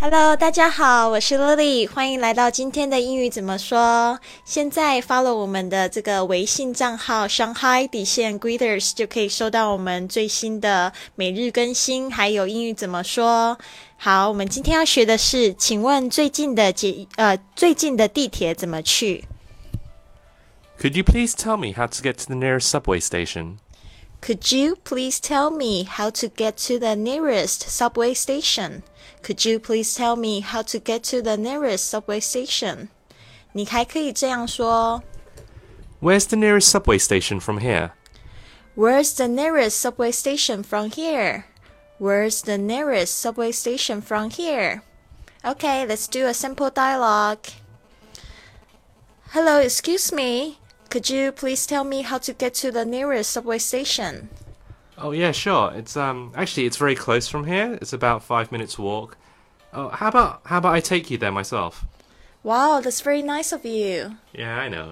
Hello，大家好，我是 Lily，欢迎来到今天的英语怎么说。现在发了我们的这个微信账号 Shanghai 底线 Greeters 就可以收到我们最新的每日更新，还有英语怎么说。好，我们今天要学的是，请问最近的捷呃最近的地铁怎么去 Could you please tell me how to get to the nearest subway station? Could you please tell me how to get to the nearest subway station? Could you please tell me how to get to the nearest subway station? 你还可以这样说 Where's the nearest subway station from here? Where's the nearest subway station from here? Where's the nearest subway station from here? Okay, let's do a simple dialogue. Hello, excuse me. Could you please tell me how to get to the nearest subway station? Oh yeah, sure. It's um actually it's very close from here. It's about five minutes walk. Oh, how about how about I take you there myself? Wow, that's very nice of you. Yeah, I know.